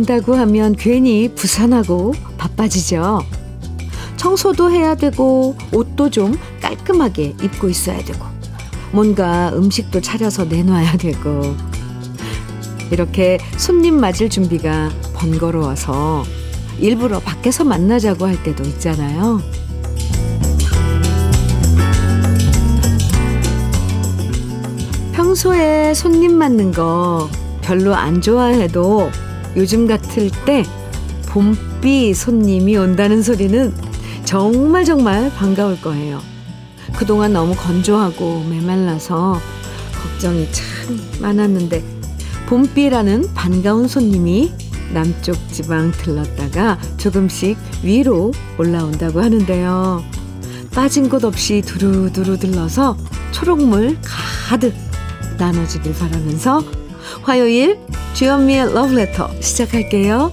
온다고 하면 괜히 부산하고 바빠지죠. 청소도 해야 되고 옷도 좀 깔끔하게 입고 있어야 되고 뭔가 음식도 차려서 내놔야 되고 이렇게 손님 맞을 준비가 번거로워서 일부러 밖에서 만나자고 할 때도 있잖아요. 평소에 손님 맞는 거 별로 안 좋아해도 요즘 같을 때 봄비 손님이 온다는 소리는 정말 정말 반가울 거예요. 그동안 너무 건조하고 메말라서 걱정이 참 많았는데 봄비라는 반가운 손님이 남쪽 지방 들렀다가 조금씩 위로 올라온다고 하는데요. 빠진 곳 없이 두루두루 들러서 초록물 가득 나눠주길 바라면서 화요일 주현미의 러브레터 시작할게요.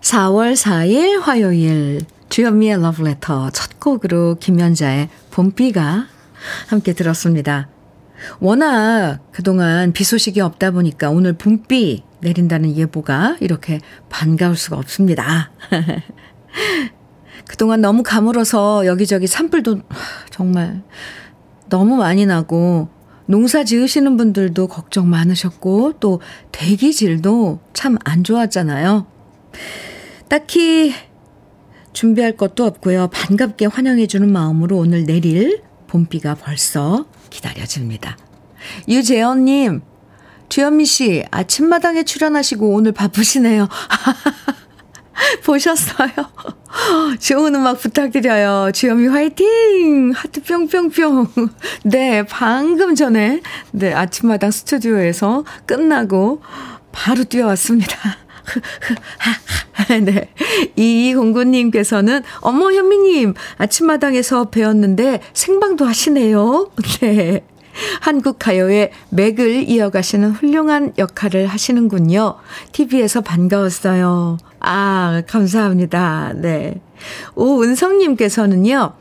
4월 4일 화요일 주현미의 러브레터 첫 곡으로 김연자의 봄비가 함께 들었습니다. 워낙 그동안 비 소식이 없다 보니까 오늘 봄비 내린다는 예보가 이렇게 반가울 수가 없습니다. 그동안 너무 가물어서 여기저기 산불도 정말 너무 많이 나고 농사 지으시는 분들도 걱정 많으셨고 또 대기질도 참 안 좋았잖아요. 딱히 준비할 것도 없고요. 반갑게 환영해주는 마음으로 오늘 내릴 봄비가 벌써 기다려집니다. 유재현님, 주현미 씨, 아침마당에 출연하시고 오늘 바쁘시네요. 보셨어요? 좋은 음악 부탁드려요. 주현미 화이팅! 하트 뿅뿅뿅. 네, 방금 전에, 네, 아침마당 스튜디오에서 끝나고 바로 뛰어왔습니다. 네. 이공구님께서는, 어머, 현미님, 아침마당에서 배웠는데 생방도 하시네요. 네. 한국 가요의 맥을 이어가시는 훌륭한 역할을 하시는군요. TV에서 반가웠어요. 아, 감사합니다. 네. 오은성님께서는요,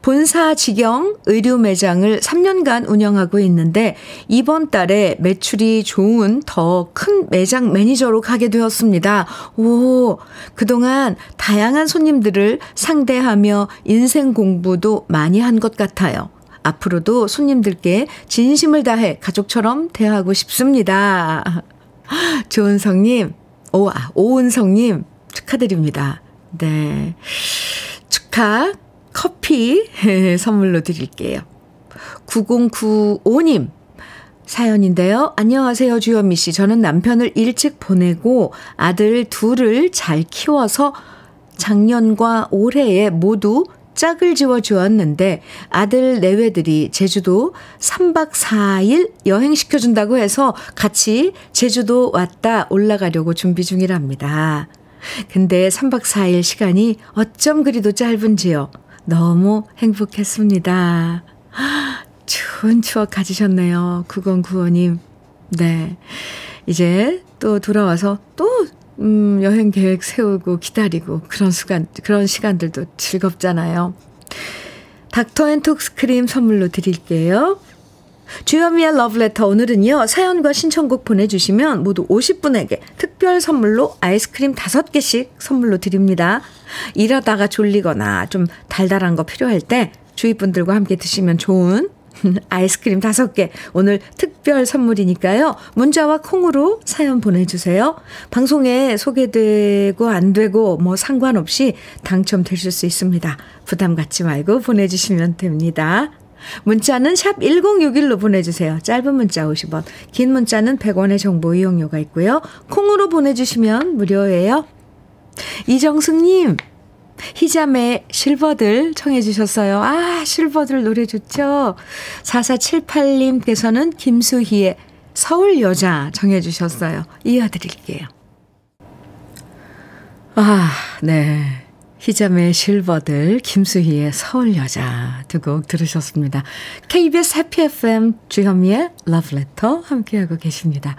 본사 직영 의류 매장을 3년간 운영하고 있는데 이번 달에 매출이 좋은 더 큰 매장 매니저로 가게 되었습니다. 오, 그동안 다양한 손님들을 상대하며 인생 공부도 많이 한 것 같아요. 앞으로도 손님들께 진심을 다해 가족처럼 대하고 싶습니다. 조은성님, 오, 아, 오은성님, 축하드립니다. 네. 축하 커피 선물로 드릴게요. 9095님, 사연인데요. 안녕하세요, 주현미 씨. 저는 남편을 일찍 보내고 아들 둘을 잘 키워서 작년과 올해에 모두 짝을 지워 주었는데 아들 내외들이 제주도 3박 4일 여행시켜준다고 해서 같이 제주도 왔다 올라가려고 준비 중이랍니다. 근데 3박 4일 시간이 어쩜 그리도 짧은지요. 너무 행복했습니다. 좋은 추억 가지셨네요. 9095님. 네. 이제 또 돌아와서 또 음, 여행 계획 세우고 기다리고 그런 시간, 그런 시간들도 즐겁잖아요. 닥터앤톡스 크림 선물로 드릴게요. 주현미의 러브레터 오늘은요. 사연과 신청곡 보내주시면 모두 50분에게 특별 선물로 아이스크림 5개씩 선물로 드립니다. 일하다가 졸리거나 좀 달달한 거 필요할 때 주위 분들과 함께 드시면 좋은 아이스크림 5개 오늘 특별 선물이니까요. 문자와 콩으로 사연 보내주세요. 방송에 소개되고 안 되고 뭐 상관없이 당첨되실 수 있습니다. 부담 갖지 말고 보내주시면 됩니다. 문자는 샵 1061로 보내주세요. 짧은 문자 50원, 긴 문자는 100원의 정보 이용료가 있고요. 콩으로 보내주시면 무료예요. 이정숙님, 희자매 실버들 청해 주셨어요. 아, 실버들 노래 좋죠? 4478님께서는 김수희의 서울 여자 정해 주셨어요. 이어드릴게요. 아, 네. 희자매 실버들, 김수희의 서울 여자 두 곡 들으셨습니다. KBS 해피 FM 주현미의 러브레터 함께하고 계십니다.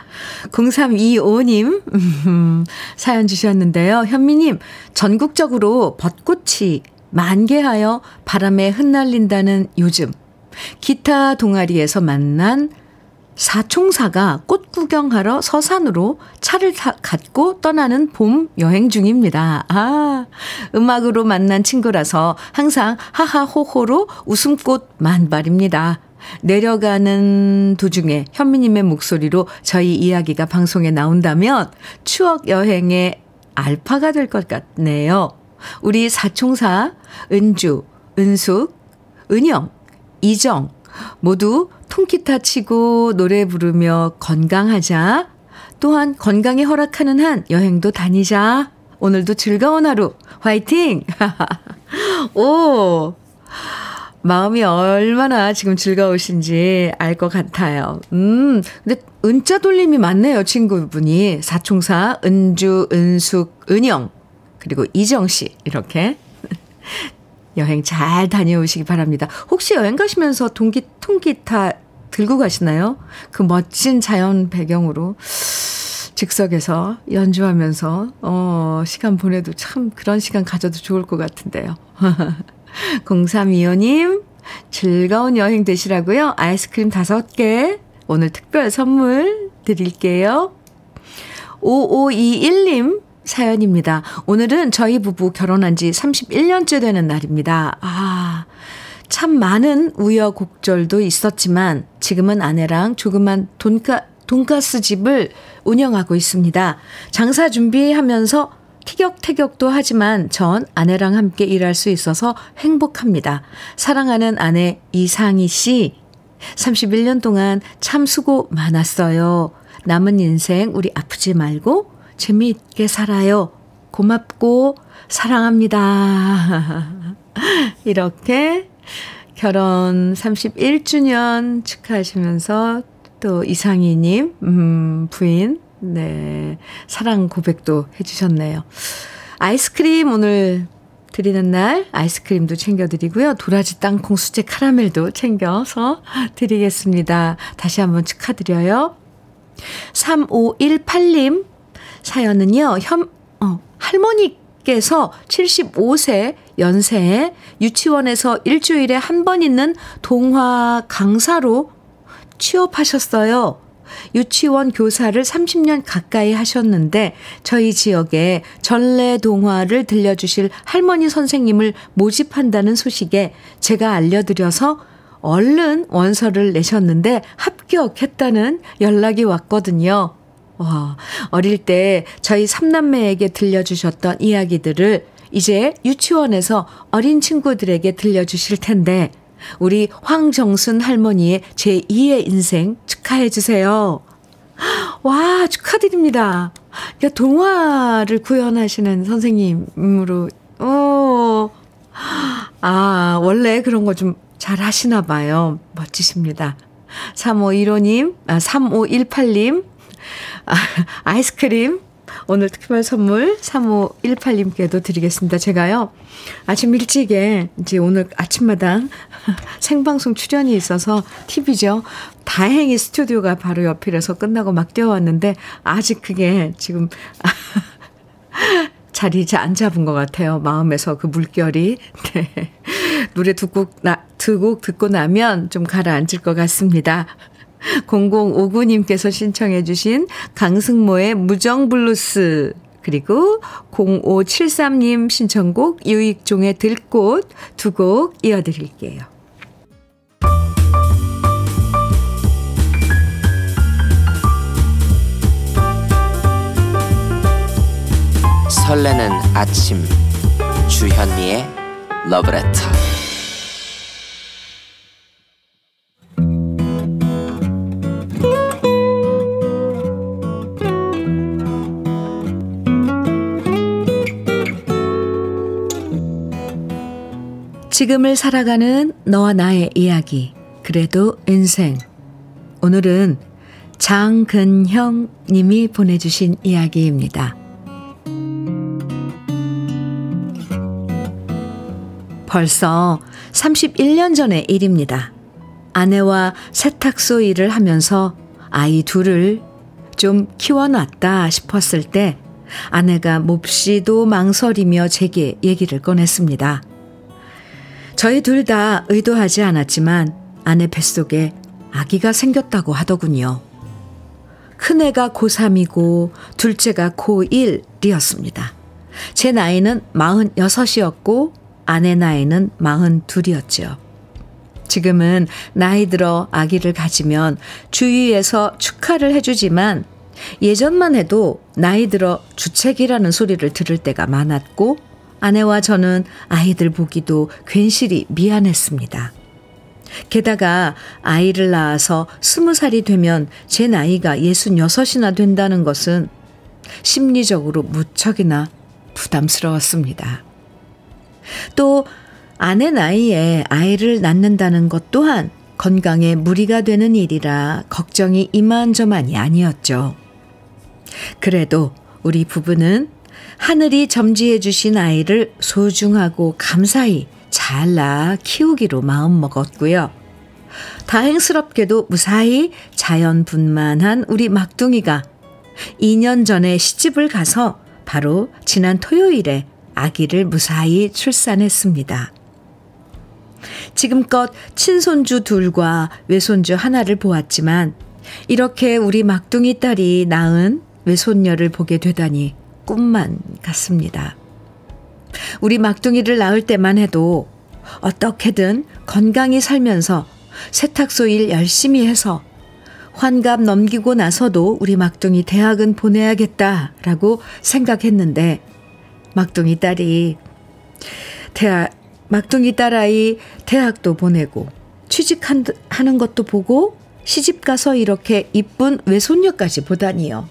0325님 음, 사연 주셨는데요. 현미님, 전국적으로 벚꽃이 만개하여 바람에 흩날린다는 요즘 기타 동아리에서 만난 사총사가 꽃 구경하러 서산으로 차를 타, 갖고 떠나는 봄 여행 중입니다. 아, 음악으로 만난 친구라서 항상 하하호호로 웃음꽃 만발입니다. 내려가는 도중에 현미님의 목소리로 저희 이야기가 방송에 나온다면 추억 여행의 알파가 될 것 같네요. 우리 사총사, 은주, 은숙, 은영, 이정 모두 통기타 치고 노래 부르며 건강하자. 또한 건강에 허락하는 한 여행도 다니자. 오늘도 즐거운 하루. 화이팅! 오! 마음이 얼마나 지금 즐거우신지 알 것 같아요. 음, 근데 은자 돌림이 많네요, 친구분이. 사총사, 은주, 은숙, 은영, 그리고 이정 씨, 이렇게. 여행 잘 다녀오시기 바랍니다. 혹시 여행 가시면서 동기, 통기타 들고 가시나요? 그 멋진 자연 배경으로 즉석에서 연주하면서, 어, 시간 보내도 참 그런 시간 가져도 좋을 것 같은데요. 0325님, 즐거운 여행 되시라고요. 아이스크림 5개, 오늘 특별 선물 드릴게요. 5521님, 사연입니다. 오늘은 저희 부부 결혼한 지 31년째 되는 날입니다. 아, 참 많은 우여곡절도 있었지만 지금은 아내랑 조그만 돈가, 돈가스 집을 운영하고 있습니다. 장사 준비하면서 티격태격도 하지만 전 아내랑 함께 일할 수 있어서 행복합니다. 사랑하는 아내 이상희 씨, 31년 동안 참 수고 많았어요. 남은 인생 우리 아프지 말고 재미있게 살아요. 고맙고 사랑합니다. 이렇게 결혼 31주년 축하하시면서 또 이상희님, 음, 부인, 네, 사랑 고백도 해주셨네요. 아이스크림 오늘 드리는 날 아이스크림도 챙겨드리고요. 도라지 땅콩 수제 카라멜도 챙겨서 드리겠습니다. 다시 한번 축하드려요. 3518님 사연은요, 현, 어, 할머니께서 75세 연세에 유치원에서 일주일에 한 번 있는 동화 강사로 취업하셨어요. 유치원 교사를 30년 가까이 하셨는데 저희 지역에 전래 동화를 들려주실 할머니 선생님을 모집한다는 소식에 제가 알려드려서 얼른 원서를 내셨는데 합격했다는 연락이 왔거든요. 와, 어릴 때 저희 삼남매에게 들려주셨던 이야기들을 이제 유치원에서 어린 친구들에게 들려주실 텐데, 우리 황정순 할머니의 제2의 인생 축하해 주세요. 와, 축하드립니다. 그러니까 동화를 구현하시는 선생님으로, 어, 아, 원래 그런 거 좀 잘 하시나 봐요. 멋지십니다. 3515님, 아, 3518님, 아, 아이스크림 오늘 특별 선물 3518님께도 드리겠습니다. 제가요, 아침 일찍에 이제 오늘 아침마당 생방송 출연이 있어서 TV죠. 다행히 스튜디오가 바로 옆이라서 끝나고 막 뛰어왔는데, 아직 그게 지금 자리 안 잡은 것 같아요. 마음에서 그 물결이. 네. 노래 두 곡, 나, 두 곡 듣고 나면 좀 가라앉을 것 같습니다. 0059님께서 신청해 주신 강승모의 무정블루스 그리고 0573님 신청곡 유익종의 들꽃 두 곡 이어드릴게요. 설레는 아침 주현미의 러브레터 지금을 살아가는 너와 나의 이야기. 그래도 인생. 오늘은 장근형 님이 보내주신 이야기입니다. 벌써 31년 전의 일입니다. 아내와 세탁소 일을 하면서 아이 둘을 좀 키워놨다 싶었을 때 아내가 몹시도 망설이며 제게 얘기를 꺼냈습니다. 저희 둘 다 의도하지 않았지만 아내 뱃속에 아기가 생겼다고 하더군요. 큰애가 고3이고 둘째가 고1이었습니다. 제 나이는 46이었고 아내 나이는 42이었죠. 지금은 나이 들어 아기를 가지면 주위에서 축하를 해주지만 예전만 해도 나이 들어 주책이라는 소리를 들을 때가 많았고 아내와 저는 아이들 보기도 괜시리 미안했습니다. 게다가 아이를 낳아서 스무 살이 되면 제 나이가 예순 여섯이나 된다는 것은 심리적으로 무척이나 부담스러웠습니다. 또 아내 나이에 아이를 낳는다는 것 또한 건강에 무리가 되는 일이라 걱정이 이만저만이 아니었죠. 그래도 우리 부부는 하늘이 점지해 주신 아이를 소중하고 감사히 잘 낳아 키우기로 마음먹었고요. 다행스럽게도 무사히 자연분만한 우리 막둥이가 2년 전에 시집을 가서 바로 지난 토요일에 아기를 무사히 출산했습니다. 지금껏 친손주 둘과 외손주 하나를 보았지만 이렇게 우리 막둥이 딸이 낳은 외손녀를 보게 되다니 꿈만 같습니다. 우리 막둥이를 낳을 때만 해도 어떻게든 건강히 살면서 세탁소 일 열심히 해서 환갑 넘기고 나서도 우리 막둥이 대학은 보내야겠다라고 생각했는데 막둥이 딸이 대학 막둥이 딸아이 대학도 보내고 취직하는 것도 보고 시집 가서 이렇게 이쁜 외손녀까지 보다니요.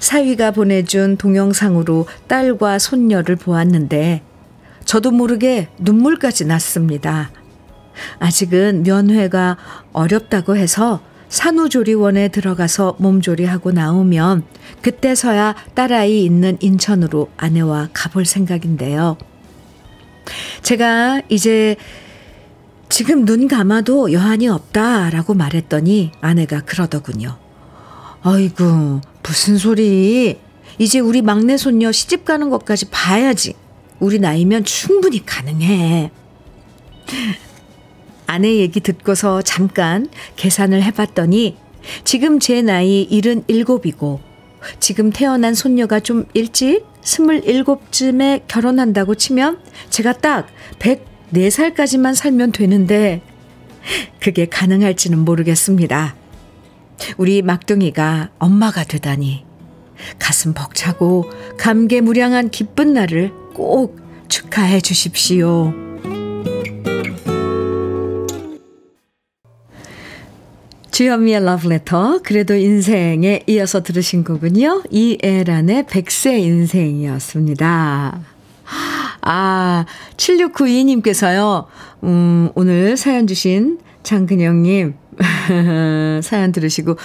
사위가 보내준 동영상으로 딸과 손녀를 보았는데 저도 모르게 눈물까지 났습니다. 아직은 면회가 어렵다고 해서 산후조리원에 들어가서 몸조리하고 나오면 그때서야 딸아이 있는 인천으로 아내와 가볼 생각인데요. 제가 이제 지금 눈 감아도 여한이 없다라고 말했더니 아내가 그러더군요. 아이고, 무슨 소리. 이제 우리 막내 손녀 시집 가는 것까지 봐야지. 우리 나이면 충분히 가능해. 아내 얘기 듣고서 잠깐 계산을 해봤더니 지금 제 나이 77이고 지금 태어난 손녀가 좀 일찍 27쯤에 결혼한다고 치면 제가 딱 104살까지만 살면 되는데 그게 가능할지는 모르겠습니다. 우리 막둥이가 엄마가 되다니 가슴 벅차고 감개무량한 기쁜 날을 꼭 축하해 주십시오. 주현미의 러브레터 그래도 인생에 이어서 들으신 곡은요. 이애란의 백세 인생이었습니다. 아, 7692님께서요. 음, 오늘 사연 주신 장근영님 사연 들으시고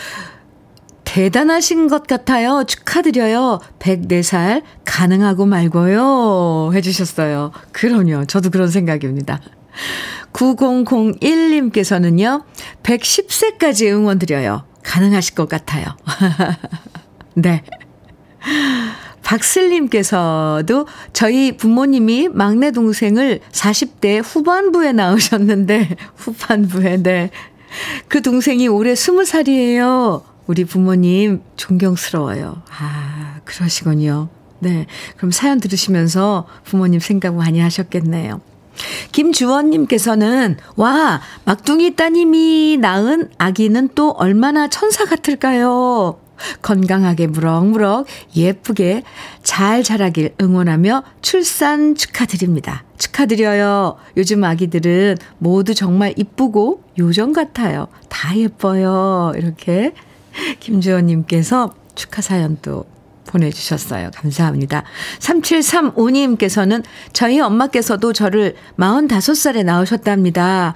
대단하신 것 같아요. 축하드려요. 104살 가능하고 말고요. 해주셨어요. 그럼요. 저도 그런 생각입니다. 9001님께서는요, 110세까지 응원 드려요. 가능하실 것 같아요. 네. 박슬님께서도 저희 부모님이 막내 동생을 40대 후반부에 낳으셨는데, 후반부에, 네. 그 동생이 올해 20살이에요. 우리 부모님 존경스러워요. 아, 그러시군요. 네. 그럼 사연 들으시면서 부모님 생각 많이 하셨겠네요. 김주원님께서는, 와, 막둥이 따님이 낳은 아기는 또 얼마나 천사 같을까요? 건강하게 무럭무럭 예쁘게 잘 자라길 응원하며 출산 축하드립니다. 축하드려요. 요즘 아기들은 모두 정말 이쁘고 요정 같아요. 다 예뻐요. 이렇게 김주원님께서 축하 사연도 보내주셨어요. 감사합니다. 3735님께서는 저희 엄마께서도 저를 45살에 낳으셨답니다.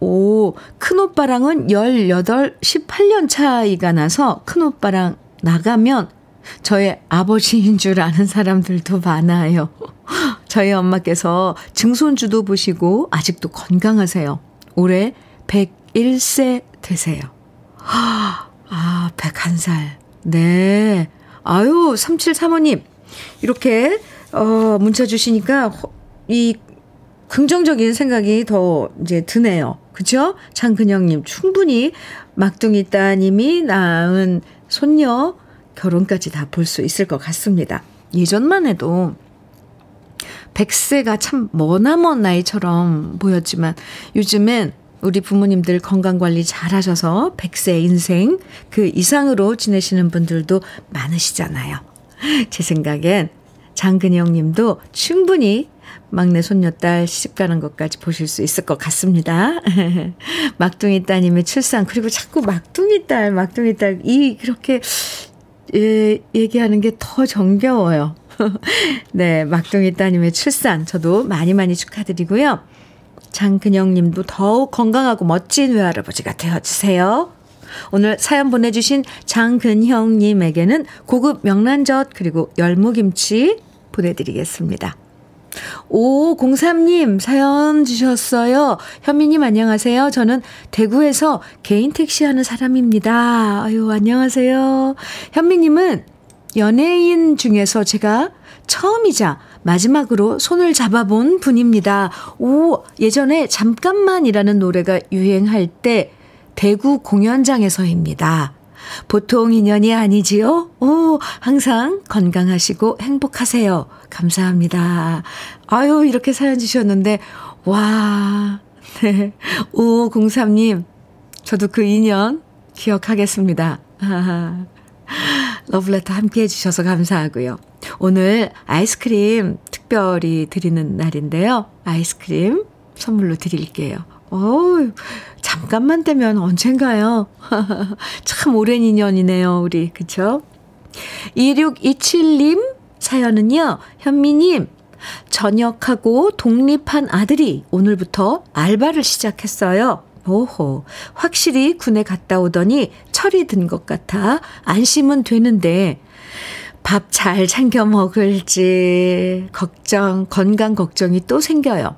오, 큰오빠랑은 18, 18년 차이가 나서 큰오빠랑 나가면 저의 아버지인 줄 아는 사람들도 많아요. 저희 엄마께서 증손주도 보시고 아직도 건강하세요. 올해 101세 되세요. 아, 101살. 네. 아유, 3735님. 이렇게, 어, 문자 주시니까, 이, 긍정적인 생각이 더 이제 드네요. 그죠? 장근영님, 충분히 막둥이 따님이 낳은 손녀 결혼까지 다 볼 수 있을 것 같습니다. 예전만 해도 100세가 참 머나먼 나이처럼 보였지만 요즘엔 우리 부모님들 건강관리 잘 하셔서 100세 인생 그 이상으로 지내시는 분들도 많으시잖아요. 제 생각엔 장근영 님도 충분히 막내 손녀딸 시집가는 것까지 보실 수 있을 것 같습니다. 막둥이 따님의 출산, 그리고 자꾸 막둥이 딸, 막둥이 딸, 이, 그렇게, 예, 얘기하는 게 더 정겨워요. 네, 막둥이 따님의 출산, 저도 많이 많이 축하드리고요. 장근영 님도 더욱 건강하고 멋진 외할아버지가 되어주세요. 오늘 사연 보내주신 장근형 님에게는 고급 명란젓 그리고 열무김치 보내드리겠습니다. 5503님 사연 주셨어요. 현미님 안녕하세요. 저는 대구에서 개인 택시 하는 사람입니다. 아유, 안녕하세요. 현미님은 연예인 중에서 제가 처음이자 마지막으로 손을 잡아본 분입니다. 오, 예전에 잠깐만이라는 노래가 유행할 때 대구 공연장에서입니다. 보통 인연이 아니지요? 오, 항상 건강하시고 행복하세요. 감사합니다. 아유, 이렇게 사연 주셨는데, 와, 네. 5503님, 저도 그 인연 기억하겠습니다. 아, 러브레터 함께 해주셔서 감사하고요. 오늘 아이스크림 특별히 드리는 날인데요. 아이스크림 선물로 드릴게요. 오, 잠깐만 되면 언젠가요? 참 오랜 인연이네요, 우리. 그쵸? 2627님 사연은요, 현미님, 전역하고 독립한 아들이 오늘부터 알바를 시작했어요. 오호, 확실히 군에 갔다 오더니 철이 든 것 같아 안심은 되는데, 밥 잘 챙겨 먹을지, 걱정, 건강 걱정이 또 생겨요.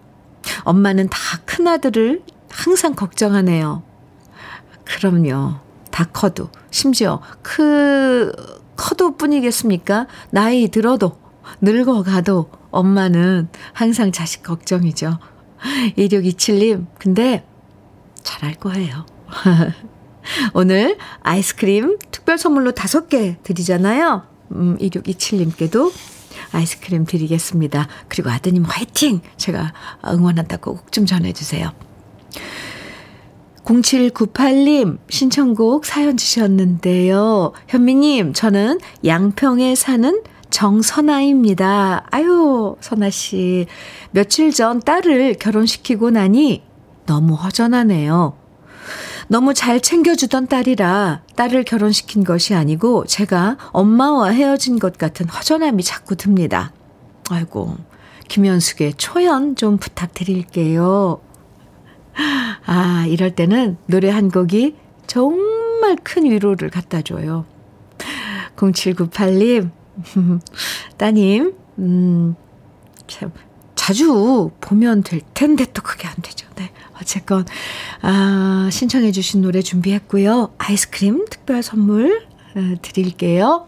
엄마는 다 큰아들을 항상 걱정하네요. 그럼요. 다 커도. 심지어 크, 커도 뿐이겠습니까? 나이 들어도, 늙어가도 엄마는 항상 자식 걱정이죠. 2627님, 근데 잘할 거예요. 오늘 아이스크림 특별 선물로 다섯 개 드리잖아요. 음, 2627님께도 아이스크림 드리겠습니다. 그리고 아드님 화이팅! 제가 응원한다고 꼭 좀 전해주세요. 0798님 신청곡 사연 주셨는데요. 현미님, 저는 양평에 사는 정선아입니다. 아유, 선아씨. 며칠 전 딸을 결혼시키고 나니 너무 허전하네요. 너무 잘 챙겨주던 딸이라 딸을 결혼시킨 것이 아니고 제가 엄마와 헤어진 것 같은 허전함이 자꾸 듭니다. 아이고, 김현숙의 초연 좀 부탁드릴게요. 아, 이럴 때는 노래 한 곡이 정말 큰 위로를 갖다 줘요. 0798님, 따님, 음, 참, 자주 보면 될 텐데 또 그게 안 되죠. 네. 어쨌건, 아, 신청해주신 노래 준비했고요. 아이스크림 특별 선물 어, 드릴게요.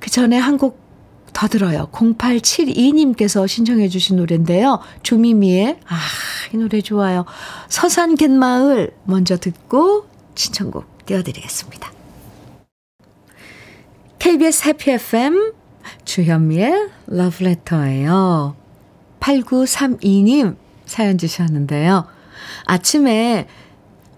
그 전에 한곡 더 들어요. 0872님께서 신청해 주신 노래인데요. 조미미의, 아, 이 노래 좋아요. 서산 갯마을 먼저 듣고 신청곡 띄워드리겠습니다. KBS 해피 FM 주현미의 러브레터예요. 8932님 사연 주셨는데요. 아침에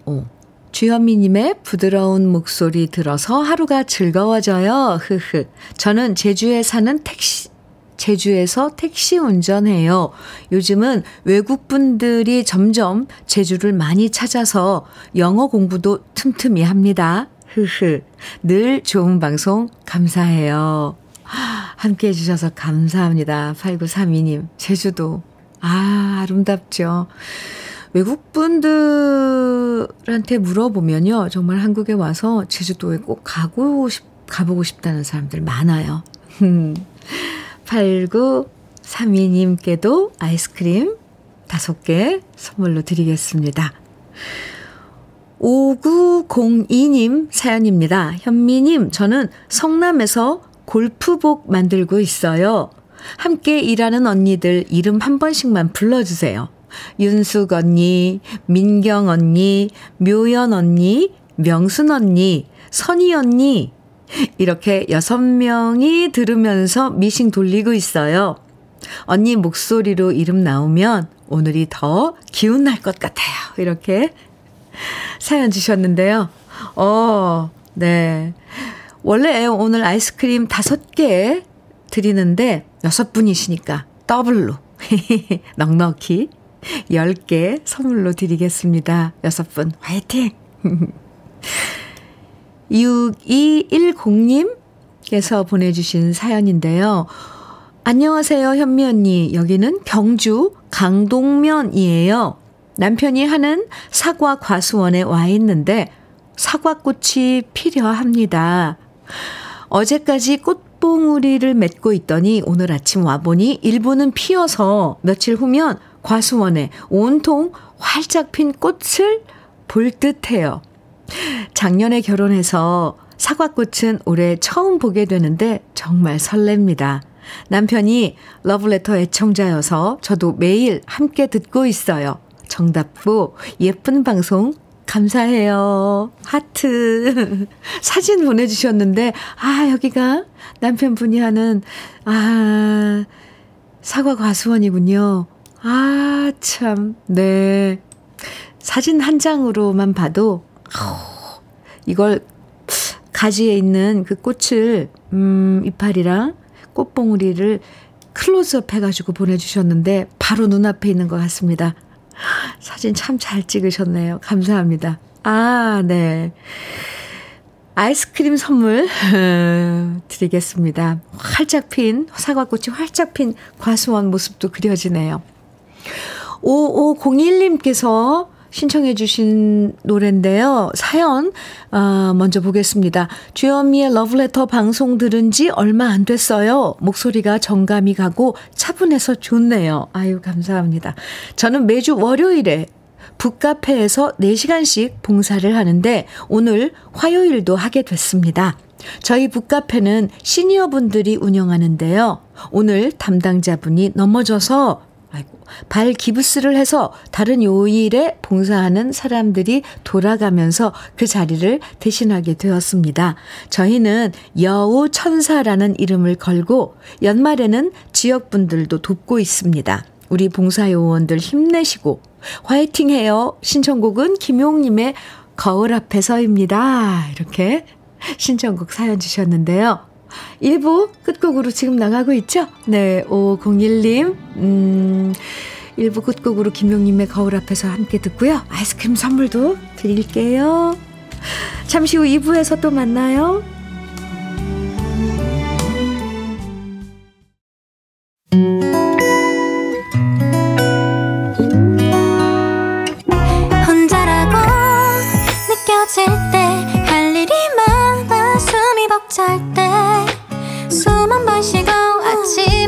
오, 주현미님의 부드러운 목소리 들어서 하루가 즐거워져요. 흐흐. 저는 제주에 사는 택시, 제주에서 택시 운전해요. 요즘은 외국 분들이 점점 제주를 많이 찾아서 영어 공부도 틈틈이 합니다. 흐흐. 늘 좋은 방송 감사해요. 함께 해주셔서 감사합니다. 8932님. 제주도. 아, 아름답죠. 외국 분들한테 물어보면요. 정말 한국에 와서 제주도에 꼭 가고 싶, 가보고 싶다는 사람들 많아요. 8932님께도 아이스크림 5개 선물로 드리겠습니다. 5902님 사연입니다. 현미님, 저는 성남에서 골프복 만들고 있어요. 함께 일하는 언니들 이름 한 번씩만 불러주세요. 윤숙 언니, 민경 언니, 묘연 언니, 명순 언니, 선희 언니, 이렇게 여섯 명이 들으면서 미싱 돌리고 있어요. 언니 목소리로 이름 나오면 오늘이 더 기운 날 것 같아요. 이렇게 사연 주셨는데요. 어, 네. 원래 오늘 아이스크림 다섯 개 드리는데 여섯 분이시니까 더블로 넉넉히 10개 선물로 드리겠습니다. 여섯 분 화이팅! 6210님께서 보내주신 사연인데요. 안녕하세요, 현미 언니. 여기는 경주 강동면이에요. 남편이 하는 사과 과수원에 와 있는데 사과꽃이 필요합니다. 어제까지 꽃봉우리를 맺고 있더니 오늘 아침 와보니 일부는 피어서 며칠 후면 과수원에 온통 활짝 핀 꽃을 볼 듯해요. 작년에 결혼해서 사과꽃은 올해 처음 보게 되는데 정말 설렙니다. 남편이 러브레터 애청자여서 저도 매일 함께 듣고 있어요. 정답부 예쁜 방송 감사해요. 하트. 사진 보내주셨는데, 아, 여기가 남편분이 하는, 아, 사과 과수원이군요. 아, 참, 네. 사진 한 장으로만 봐도, 이걸 가지에 있는 그 꽃을, 음, 이파리랑 꽃봉우리를 클로즈업 해가지고 보내주셨는데, 바로 눈앞에 있는 것 같습니다. 사진 참 잘 찍으셨네요. 감사합니다. 아, 네. 아이스크림 선물 드리겠습니다. 활짝 핀, 사과꽃이 활짝 핀 과수원 모습도 그려지네요. 5501님께서 신청해 주신 노래인데요. 사연 어, 먼저 보겠습니다. 주현미의 러브레터 방송 들은 지 얼마 안 됐어요. 목소리가 정감이 가고 차분해서 좋네요. 아유 감사합니다. 저는 매주 월요일에 북카페에서 4시간씩 봉사를 하는데 오늘 화요일도 하게 됐습니다. 저희 북카페는 시니어분들이 운영하는데요. 오늘 담당자분이 넘어져서 발 기부스를 해서 다른 요일에 봉사하는 사람들이 돌아가면서 그 자리를 대신하게 되었습니다. 저희는 여우 천사라는 이름을 걸고 연말에는 지역분들도 돕고 있습니다. 우리 봉사요원들 힘내시고 화이팅 해요. 신청곡은 김용님의 거울 앞에서입니다. 이렇게 신청곡 사연 주셨는데요. 1부 끝곡으로 지금 나가고 있죠? 네, 5501님, 음, 1부 끝곡으로 김용님의 거울 앞에서 함께 듣고요. 아이스크림 선물도 드릴게요. 잠시 후 2부에서 또 만나요.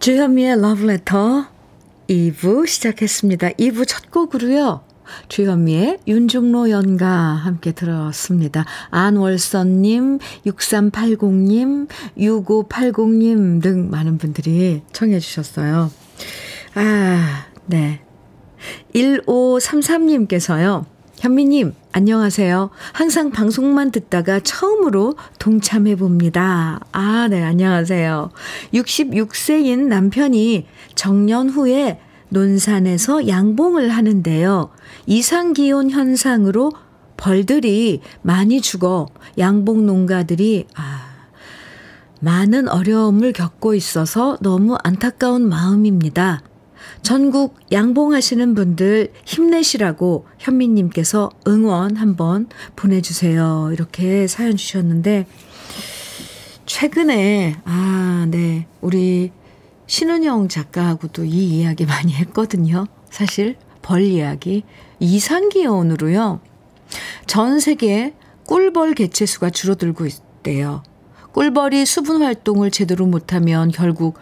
주현미의 Love Letter 2부 시작했습니다. 2부 첫 곡으로요. 주현미의 윤중로 연가 함께 들었습니다. 안월선님, 6380님, 6580님 등 많은 분들이 청해 주셨어요. 아, 네. 1533님께서요. 현미님, 안녕하세요. 항상 방송만 듣다가 처음으로 동참해 봅니다. 아, 네, 안녕하세요. 66세인 남편이 정년 후에 논산에서 양봉을 하는데요. 이상기온 현상으로 벌들이 많이 죽어 양봉 농가들이, 아, 많은 어려움을 겪고 있어서 너무 안타까운 마음입니다. 전국 양봉하시는 분들 힘내시라고 현미님께서 응원 한번 보내주세요. 이렇게 사연 주셨는데, 최근에, 아, 네. 우리 신은영 작가하고도 이 이야기 많이 했거든요. 사실 벌 이야기 이상기온으로요. 전 세계 꿀벌 개체수가 줄어들고 있대요. 꿀벌이 수분 활동을 제대로 못하면 결국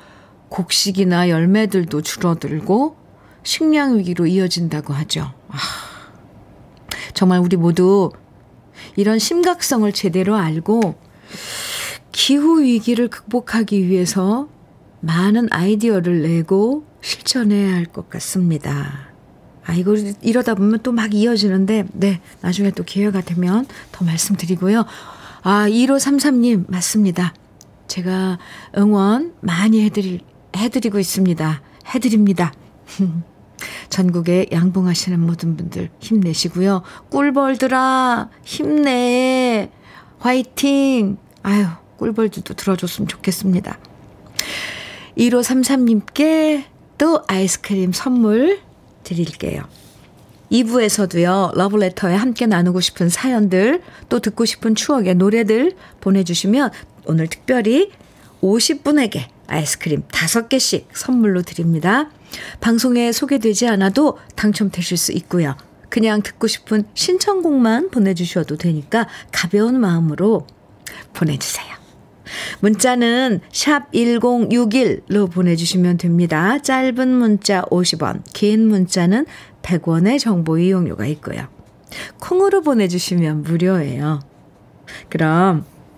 곡식이나 열매들도 줄어들고 식량 위기로 이어진다고 하죠. 아, 정말 우리 모두 이런 심각성을 제대로 알고 기후 위기를 극복하기 위해서 많은 아이디어를 내고 실천해야 할 것 같습니다. 아, 이거 이러다 보면 또 막 이어지는데, 네, 나중에 또 기회가 되면 더 말씀드리고요. 아, 1533님, 맞습니다. 제가 응원 많이 해드릴, 해드리고 있습니다. 해드립니다. 전국에 양봉하시는 모든 분들 힘내시고요. 꿀벌들아, 힘내. 화이팅! 아유, 꿀벌들도 들어줬으면 좋겠습니다. 1533님께 또 아이스크림 선물 드릴게요. 2부에서도요, 러브레터에 함께 나누고 싶은 사연들, 또 듣고 싶은 추억의 노래들 보내주시면 오늘 특별히 50분에게 아이스크림 5개씩 선물로 드립니다. 방송에 소개되지 않아도 당첨되실 수 있고요. 그냥 듣고 싶은 신청곡만 보내주셔도 되니까 가벼운 마음으로 보내주세요. 문자는 샵 1061로 보내주시면 됩니다. 짧은 문자 50원, 긴 문자는 100원의 정보 이용료가 있고요. 콩으로 보내주시면 무료예요. 그럼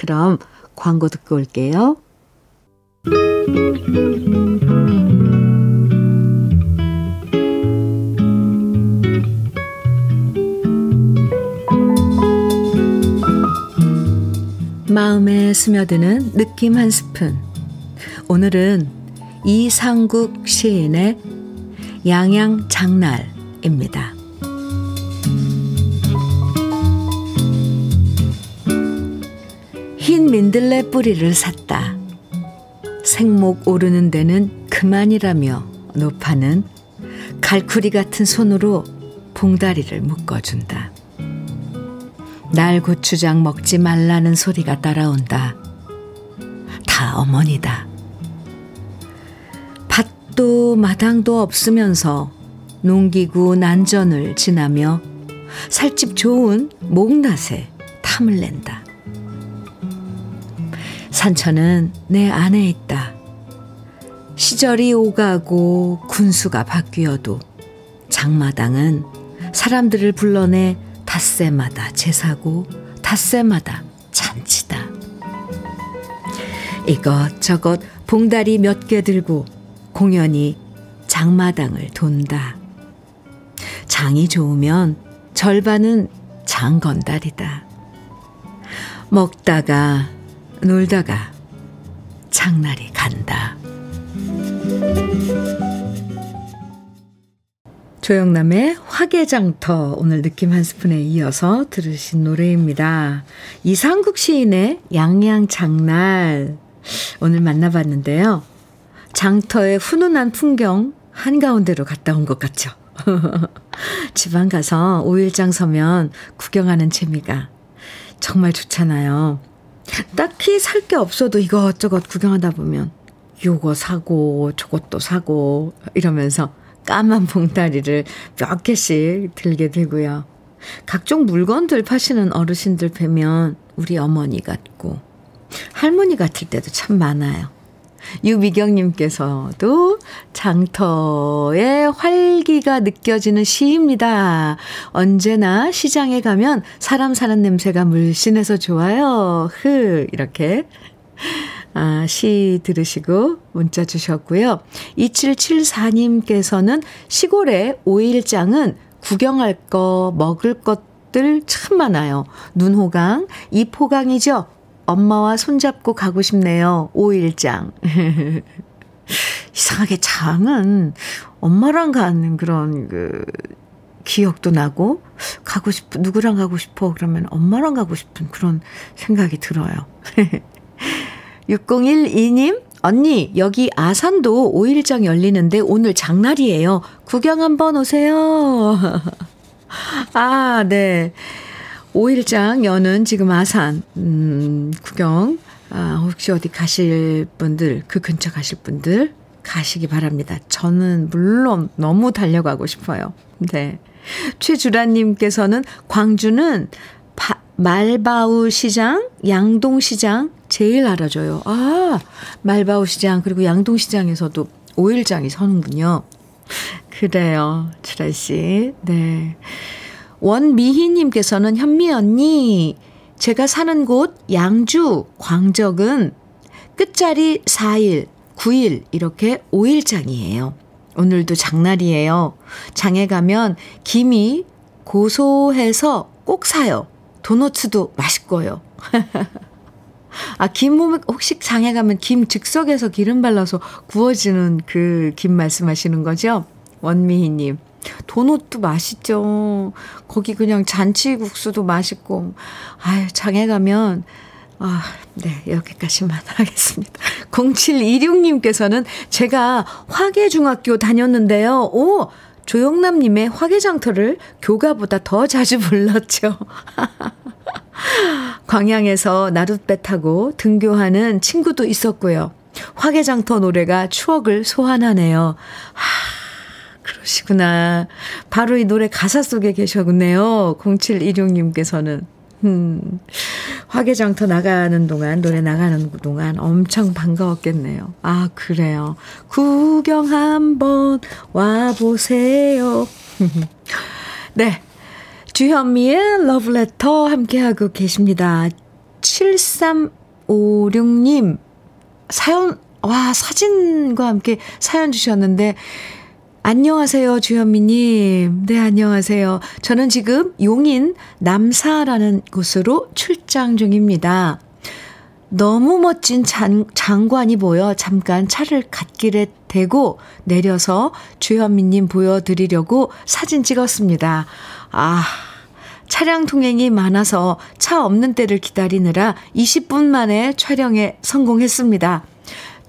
그럼 광고 듣고 올게요. 마음에 스며드는 느낌 한 스푼. 오늘은 이상국 시인의 양양장날입니다. 흰 민들레 뿌리를 샀다. 생목 오르는 데는 그만이라며 노파는 갈쿠리 같은 손으로 봉다리를 묶어준다. 날 고추장 먹지 말라는 소리가 따라온다. 다 어머니다. 밭도 마당도 없으면서 농기구 난전을 지나며 살집 좋은 목낫에 탐을 낸다. 산천은 내 안에 있다. 시절이 오가고 군수가 바뀌어도 장마당은 사람들을 불러내 닷새마다 제사고 닷새마다 잔치다. 이것저것 봉다리 몇 개 들고 공연히 장마당을 돈다. 장이 좋으면 절반은 장건달이다. 먹다가 놀다가 장날이 간다. 조영남의 화개장터 오늘 느낌 한 스푼에 이어서 들으신 노래입니다. 이상국 시인의 양양장날 오늘 만나봤는데요. 장터의 훈훈한 풍경 한가운데로 갔다 온 것 같죠. 지방 가서 5일장 서면 구경하는 재미가 정말 좋잖아요. 딱히 살 게 없어도 이것저것 구경하다 보면 요거 사고 저것도 사고 이러면서 까만 봉다리를 몇 개씩 들게 되고요. 각종 물건들 파시는 어르신들 뵈면 우리 어머니 같고 할머니 같을 때도 참 많아요. 유미경님께서도 장터의 활기가 느껴지는 시입니다. 언제나 시장에 가면 사람 사는 냄새가 물씬해서 좋아요. 흐, 이렇게. 아, 시 들으시고 문자 주셨고요. 2774님께서는 시골의 오일장은 구경할 거, 먹을 것들 참 많아요. 눈호강, 이포강이죠? 엄마와 손잡고 가고 싶네요. 5일장. 이상하게 장은 엄마랑 가는 그런 그 기억도 나고 가고 싶 누구랑 가고 싶어 그러면 엄마랑 가고 싶은 그런 생각이 들어요. 6012님 언니 여기 아산도 5일장 열리는데 오늘 장날이에요. 구경 한번 오세요. 아, 네. 5일장 여는 지금 아산, 음, 구경, 아, 혹시 어디 가실 분들, 그 근처 가실 분들 가시기 바랍니다. 저는 물론 너무 달려가고 싶어요. 네. 최주라님께서는 광주는 바, 말바우 시장, 양동 시장 제일 알아줘요. 아, 말바우 시장, 그리고 양동 시장에서도 5일장이 서는군요. 그래요. 주라 씨. 네. 원미희님께서는 현미 언니, 제가 사는 곳 양주 광적은 끝자리 4일, 9일 이렇게 5일장이에요. 오늘도 장날이에요. 장에 가면 김이 고소해서 꼭 사요. 도너츠도 맛있고요. 아, 김 혹시 장에 가면 김 즉석에서 기름 발라서 구워지는 그 김 말씀하시는 거죠? 원미희님. 도넛도 맛있죠. 거기 그냥 잔치국수도 맛있고. 아유, 장에 가면, 아, 네, 여기까지만 하겠습니다. 0726님께서는 제가 화계중학교 다녔는데요. 오! 조영남님의 화계장터를 교가보다 더 자주 불렀죠. 광양에서 나룻배 타고 등교하는 친구도 있었고요. 화계장터 노래가 추억을 소환하네요. 하, 그러시구나. 바로 이 노래 가사 속에 계셨네요. 0716님께서는. 음, 화개장터 나가는 동안, 노래 나가는 동안 엄청 반가웠겠네요. 아, 그래요. 구경 한번 와보세요. 네. 주현미의 러브레터 함께하고 계십니다. 7356님, 사연, 와, 사진과 함께 사연 주셨는데, 안녕하세요, 주현미님. 네, 안녕하세요. 저는 지금 용인 남사라는 곳으로 출장 중입니다. 너무 멋진 장, 장관이 보여 잠깐 차를 갓길에 대고 내려서 주현미님 보여드리려고 사진 찍었습니다. 아, 차량 통행이 많아서 차 없는 때를 기다리느라 20분 만에 촬영에 성공했습니다.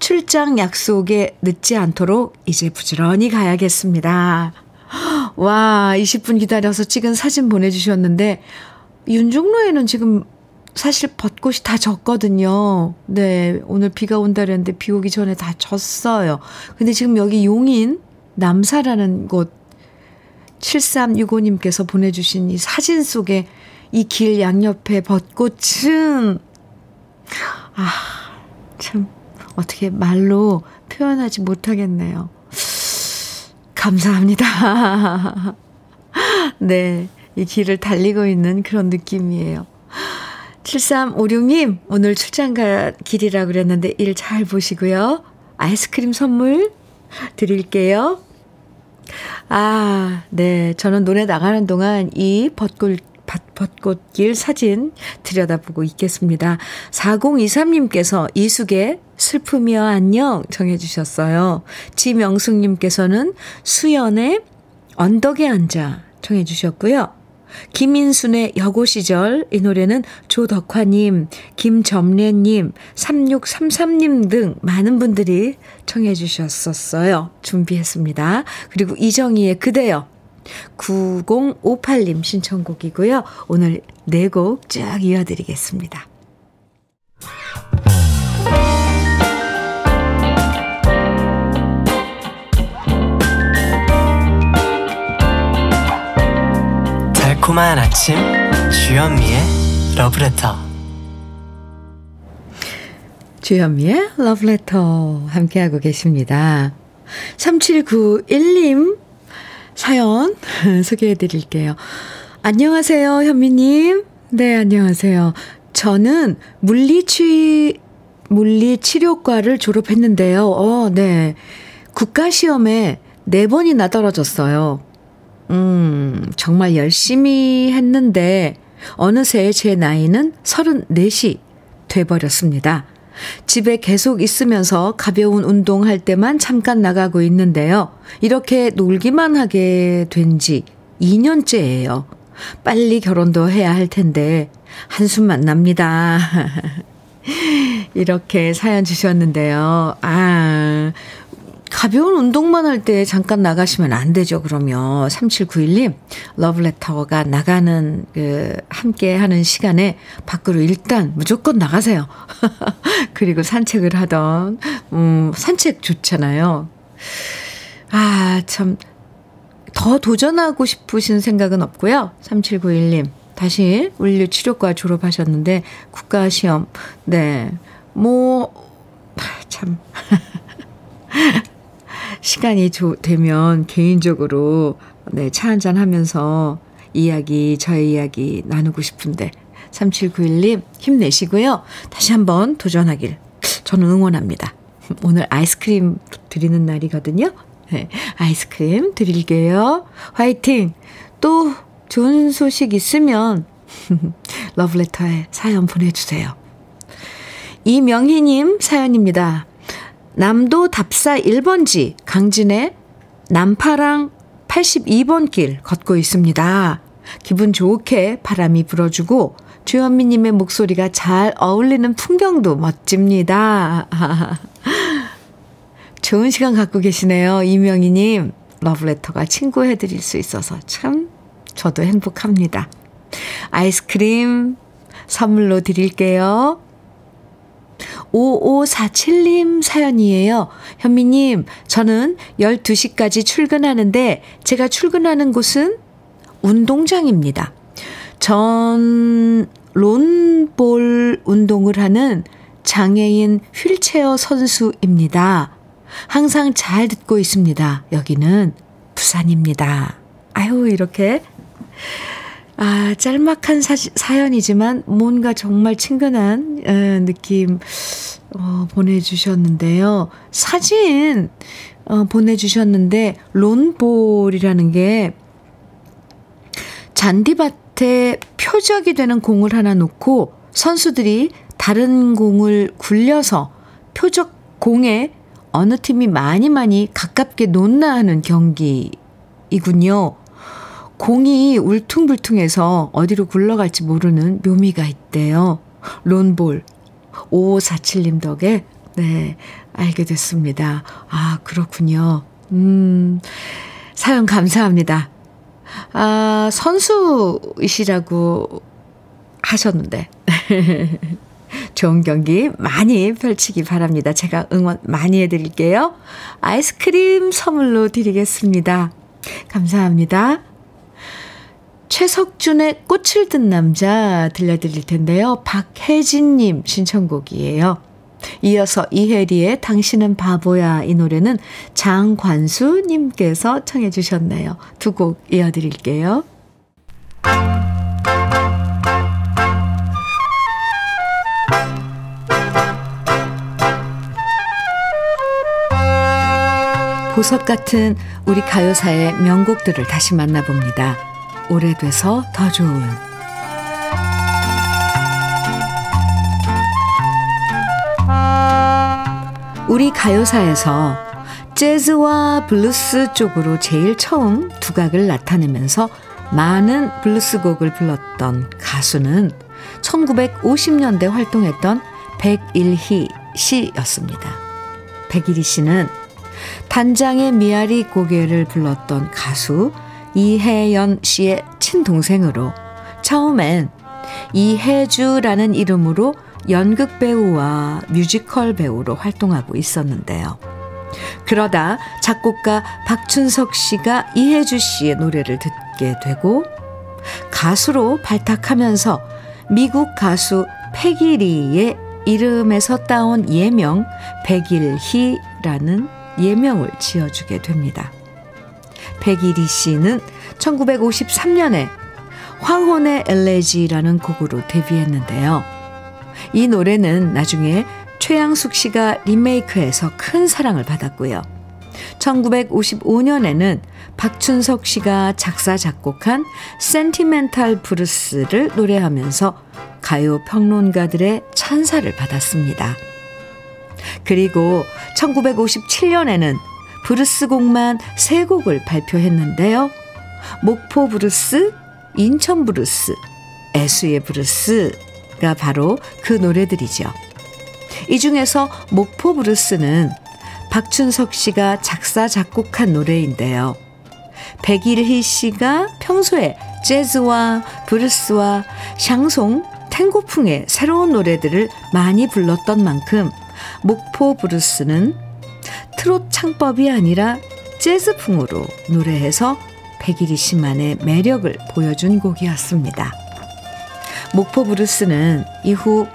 출장 약속에 늦지 않도록 이제 부지런히 가야겠습니다. 와, 20분 기다려서 찍은 사진 보내주셨는데, 윤중로에는 지금 사실 벚꽃이 다 졌거든요. 네, 오늘 비가 온다 그랬는데 비 오기 전에 다 졌어요. 근데 지금 여기 용인 남사라는 곳 7365님께서 보내주신 이 사진 속에 이 길 양옆에 벚꽃은 아, 참 어떻게 말로 표현하지 못하겠네요. 감사합니다. 네. 이 길을 달리고 있는 그런 느낌이에요. 7356님, 오늘 출장 갈 길이라 그랬는데 일 잘 보시고요. 아이스크림 선물 드릴게요. 아, 네. 저는 노래 나가는 동안 이 벚꽃, 벚꽃길 사진 들여다보고 있겠습니다. 4023님께서 이숙의 슬픔이여 안녕 정해주셨어요. 지명숙님께서는 수연의 언덕에 앉아 청해주셨고요. 김인순의 여고 시절 이 노래는 조덕화님, 김점래님, 3633님 등 많은 분들이 청해 주셨었어요. 준비했습니다. 그리고 이정희의 그대여 9058님 신청곡이고요. 오늘 네 곡 쭉 이어드리겠습니다. 달콤한 아침 주현미의 러브레터 주현미의 러브레터 함께하고 계십니다. 3791님 사연 소개해 드릴게요. 안녕하세요, 현미님. 네, 안녕하세요. 저는 물리치, 물리치료과를 졸업했는데요. 어, 네. 국가시험에 네 번이나 떨어졌어요. 음, 정말 열심히 했는데, 어느새 제 나이는 34시 돼버렸습니다. 집에 계속 있으면서 가벼운 운동할 때만 잠깐 나가고 있는데요. 이렇게 놀기만 하게 된 지 2년째예요. 빨리 결혼도 해야 할 텐데, 한숨만 납니다. 이렇게 사연 주셨는데요. 아, 가벼운 운동만 할 때 잠깐 나가시면 안 되죠, 그러면. 3791님, 러브레터가 나가는, 그, 함께 하는 시간에 밖으로 일단 무조건 나가세요. 그리고 산책을 하던, 음, 산책 좋잖아요. 아, 참, 더 도전하고 싶으신 생각은 없고요. 3791님, 다시 물리치료과 졸업하셨는데, 국가시험, 네, 뭐, 참. 시간이 조, 되면 개인적으로 네, 차 한잔 하면서 이야기, 저의 이야기 나누고 싶은데 3791님 힘내시고요. 다시 한번 도전하길 저는 응원합니다. 오늘 아이스크림 드리는 날이거든요. 네, 아이스크림 드릴게요. 화이팅! 또 좋은 소식 있으면 러브레터에 사연 보내주세요. 이명희님 사연입니다. 남도 답사 1번지 강진의 남파랑 82번 길 걷고 있습니다. 기분 좋게 바람이 불어주고 주현미님의 목소리가 잘 어울리는 풍경도 멋집니다. 좋은 시간 갖고 계시네요. 이명희님. 러브레터가 친구해드릴 수 있어서 참 저도 행복합니다. 아이스크림 선물로 드릴게요. 5547님 사연이에요. 현미님, 저는 12시까지 출근하는데 제가 출근하는 곳은 운동장입니다. 전 론볼 운동을 하는 장애인 휠체어 선수입니다. 항상 잘 듣고 있습니다. 여기는 부산입니다. 아유, 이렇게 아, 짤막한 사, 사연이지만 뭔가 정말 친근한 에, 느낌 어, 보내주셨는데요. 사진 어, 보내주셨는데 론볼이라는 게 잔디밭에 표적이 되는 공을 하나 놓고 선수들이 다른 공을 굴려서 표적 공에 어느 팀이 많이 많이 가깝게 놓나 하는 경기이군요. 공이 울퉁불퉁해서 어디로 굴러갈지 모르는 묘미가 있대요. 론볼. 5547님 덕에, 네, 알게 됐습니다. 아, 그렇군요. 음, 사연 감사합니다. 아, 선수이시라고 하셨는데. 좋은 경기 많이 펼치기 바랍니다. 제가 응원 많이 해드릴게요. 아이스크림 선물로 드리겠습니다. 감사합니다. 최석준의 꽃을 든 남자 들려드릴 텐데요. 박혜진님 신청곡이에요. 이어서 이혜리의 당신은 바보야 이 노래는 장관수님께서 청해 주셨네요. 두 곡 이어드릴게요. 보석 같은 우리 가요사의 명곡들을 다시 만나봅니다. 오래돼서 더 좋은 우리 가요사에서 재즈와 블루스 쪽으로 제일 처음 두각을 나타내면서 많은 블루스곡을 불렀던 가수는 1950년대 활동했던 백일희 씨였습니다. 백일희 씨는 단장의 미아리 고개를 불렀던 가수 이혜연 씨의 친동생으로 처음엔 이혜주라는 이름으로 연극 배우와 뮤지컬 배우로 활동하고 있었는데요. 그러다 작곡가 박춘석 씨가 이혜주 씨의 노래를 듣게 되고 가수로 발탁하면서 미국 가수 패기리의 이름에서 따온 예명 백일희라는 예명을 지어주게 됩니다. 백일희 씨는 1953년에 황혼의 엘레지라는 곡으로 데뷔했는데요. 이 노래는 나중에 최양숙 씨가 리메이크해서 큰 사랑을 받았고요. 1955년에는 박춘석 씨가 작사, 작곡한 센티멘탈 브루스를 노래하면서 가요 평론가들의 찬사를 받았습니다. 그리고 1957년에는 브루스 곡만 3곡을 발표했는데요. 목포 브루스, 인천 브루스, 애수의 브루스가 바로 그 노래들이죠. 이 중에서 목포 브루스는 박춘석 씨가 작사, 작곡한 노래인데요. 백일희 씨가 평소에 재즈와 브루스와 샹송, 탱고풍의 새로운 노래들을 많이 불렀던 만큼 목포 브루스는 트롯 창법이 아니라 재즈풍으로 노래해서 백일희 씨만의 매력을 보여준 곡이었습니다. 목포 브루스는 이후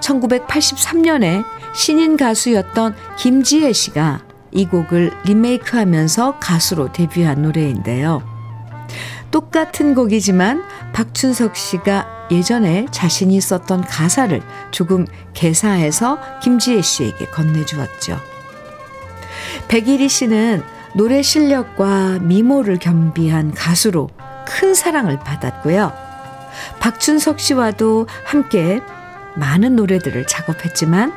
1983년에 신인 가수였던 김지혜 씨가 이 곡을 리메이크하면서 가수로 데뷔한 노래인데요. 똑같은 곡이지만 박춘석 씨가 예전에 자신이 썼던 가사를 조금 개사해서 김지혜 씨에게 건네주었죠. 백일희 씨는 노래 실력과 미모를 겸비한 가수로 큰 사랑을 받았고요. 박춘석 씨와도 함께 많은 노래들을 작업했지만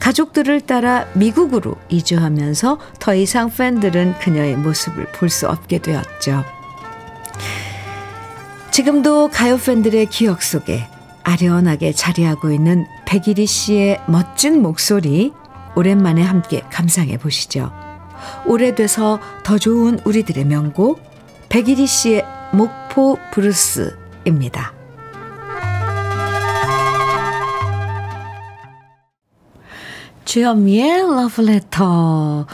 가족들을 따라 미국으로 이주하면서 더 이상 팬들은 그녀의 모습을 볼 수 없게 되었죠. 지금도 가요 팬들의 기억 속에 아련하게 자리하고 있는 백일희 씨의 멋진 목소리 오랜만에 함께 감상해 보시죠. 오래돼서 더 좋은 우리들의 명곡 백일희 씨의 목포 브루스입니다. 주현미의 러브레터에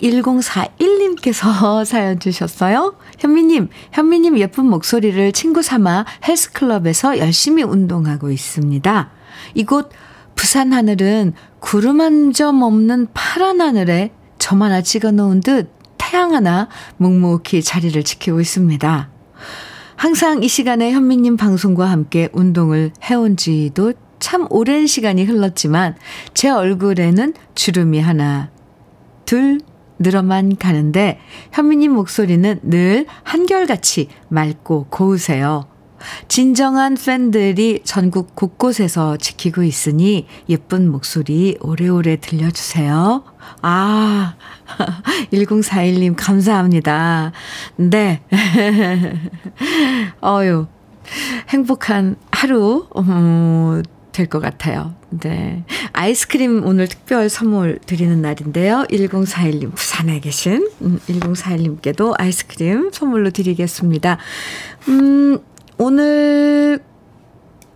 1041님께서 사연 주셨어요. 현미님, 현미님 예쁜 목소리를 친구 삼아 헬스클럽에서 열심히 운동하고 있습니다. 이곳 부산 하늘은 구름 한 점 없는 파란 하늘에 점 하나 찍어 놓은 듯 태양 하나 묵묵히 자리를 지키고 있습니다. 항상 이 시간에 현미님 방송과 함께 운동을 해온 지도 참 오랜 시간이 흘렀지만 제 얼굴에는 주름이 하나, 둘 늘어만 가는데 현미님 목소리는 늘 한결같이 맑고 고우세요. 진정한 팬들이 전국 곳곳에서 지키고 있으니 예쁜 목소리 오래오래 들려주세요. 아, 1041님 감사합니다. 네. 어유, 행복한 하루, 음, 될것 같아요. 네. 아이스크림 오늘 특별 선물 드리는 날인데요. 1041님, 부산에 계신 1041님께도 음, 아이스크림 선물로 드리겠습니다. 음, 오늘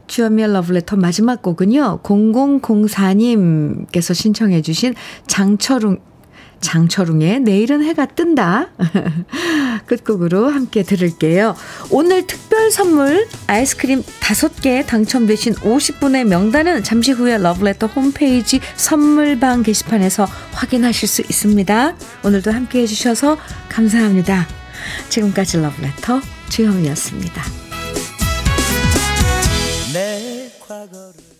주연미의 러브레터 마지막 곡은요. 0004님께서 신청해 주신 장철웅 장철웅의 내일은 해가 뜬다. 끝곡으로 함께 들을게요. 오늘 특별 선물 아이스크림 5개 당첨되신 50분의 명단은 잠시 후에 러브레터 홈페이지 선물방 게시판에서 확인하실 수 있습니다. 오늘도 함께 해주셔서 감사합니다. 지금까지 러브레터 주영이었습니다. 내 과거를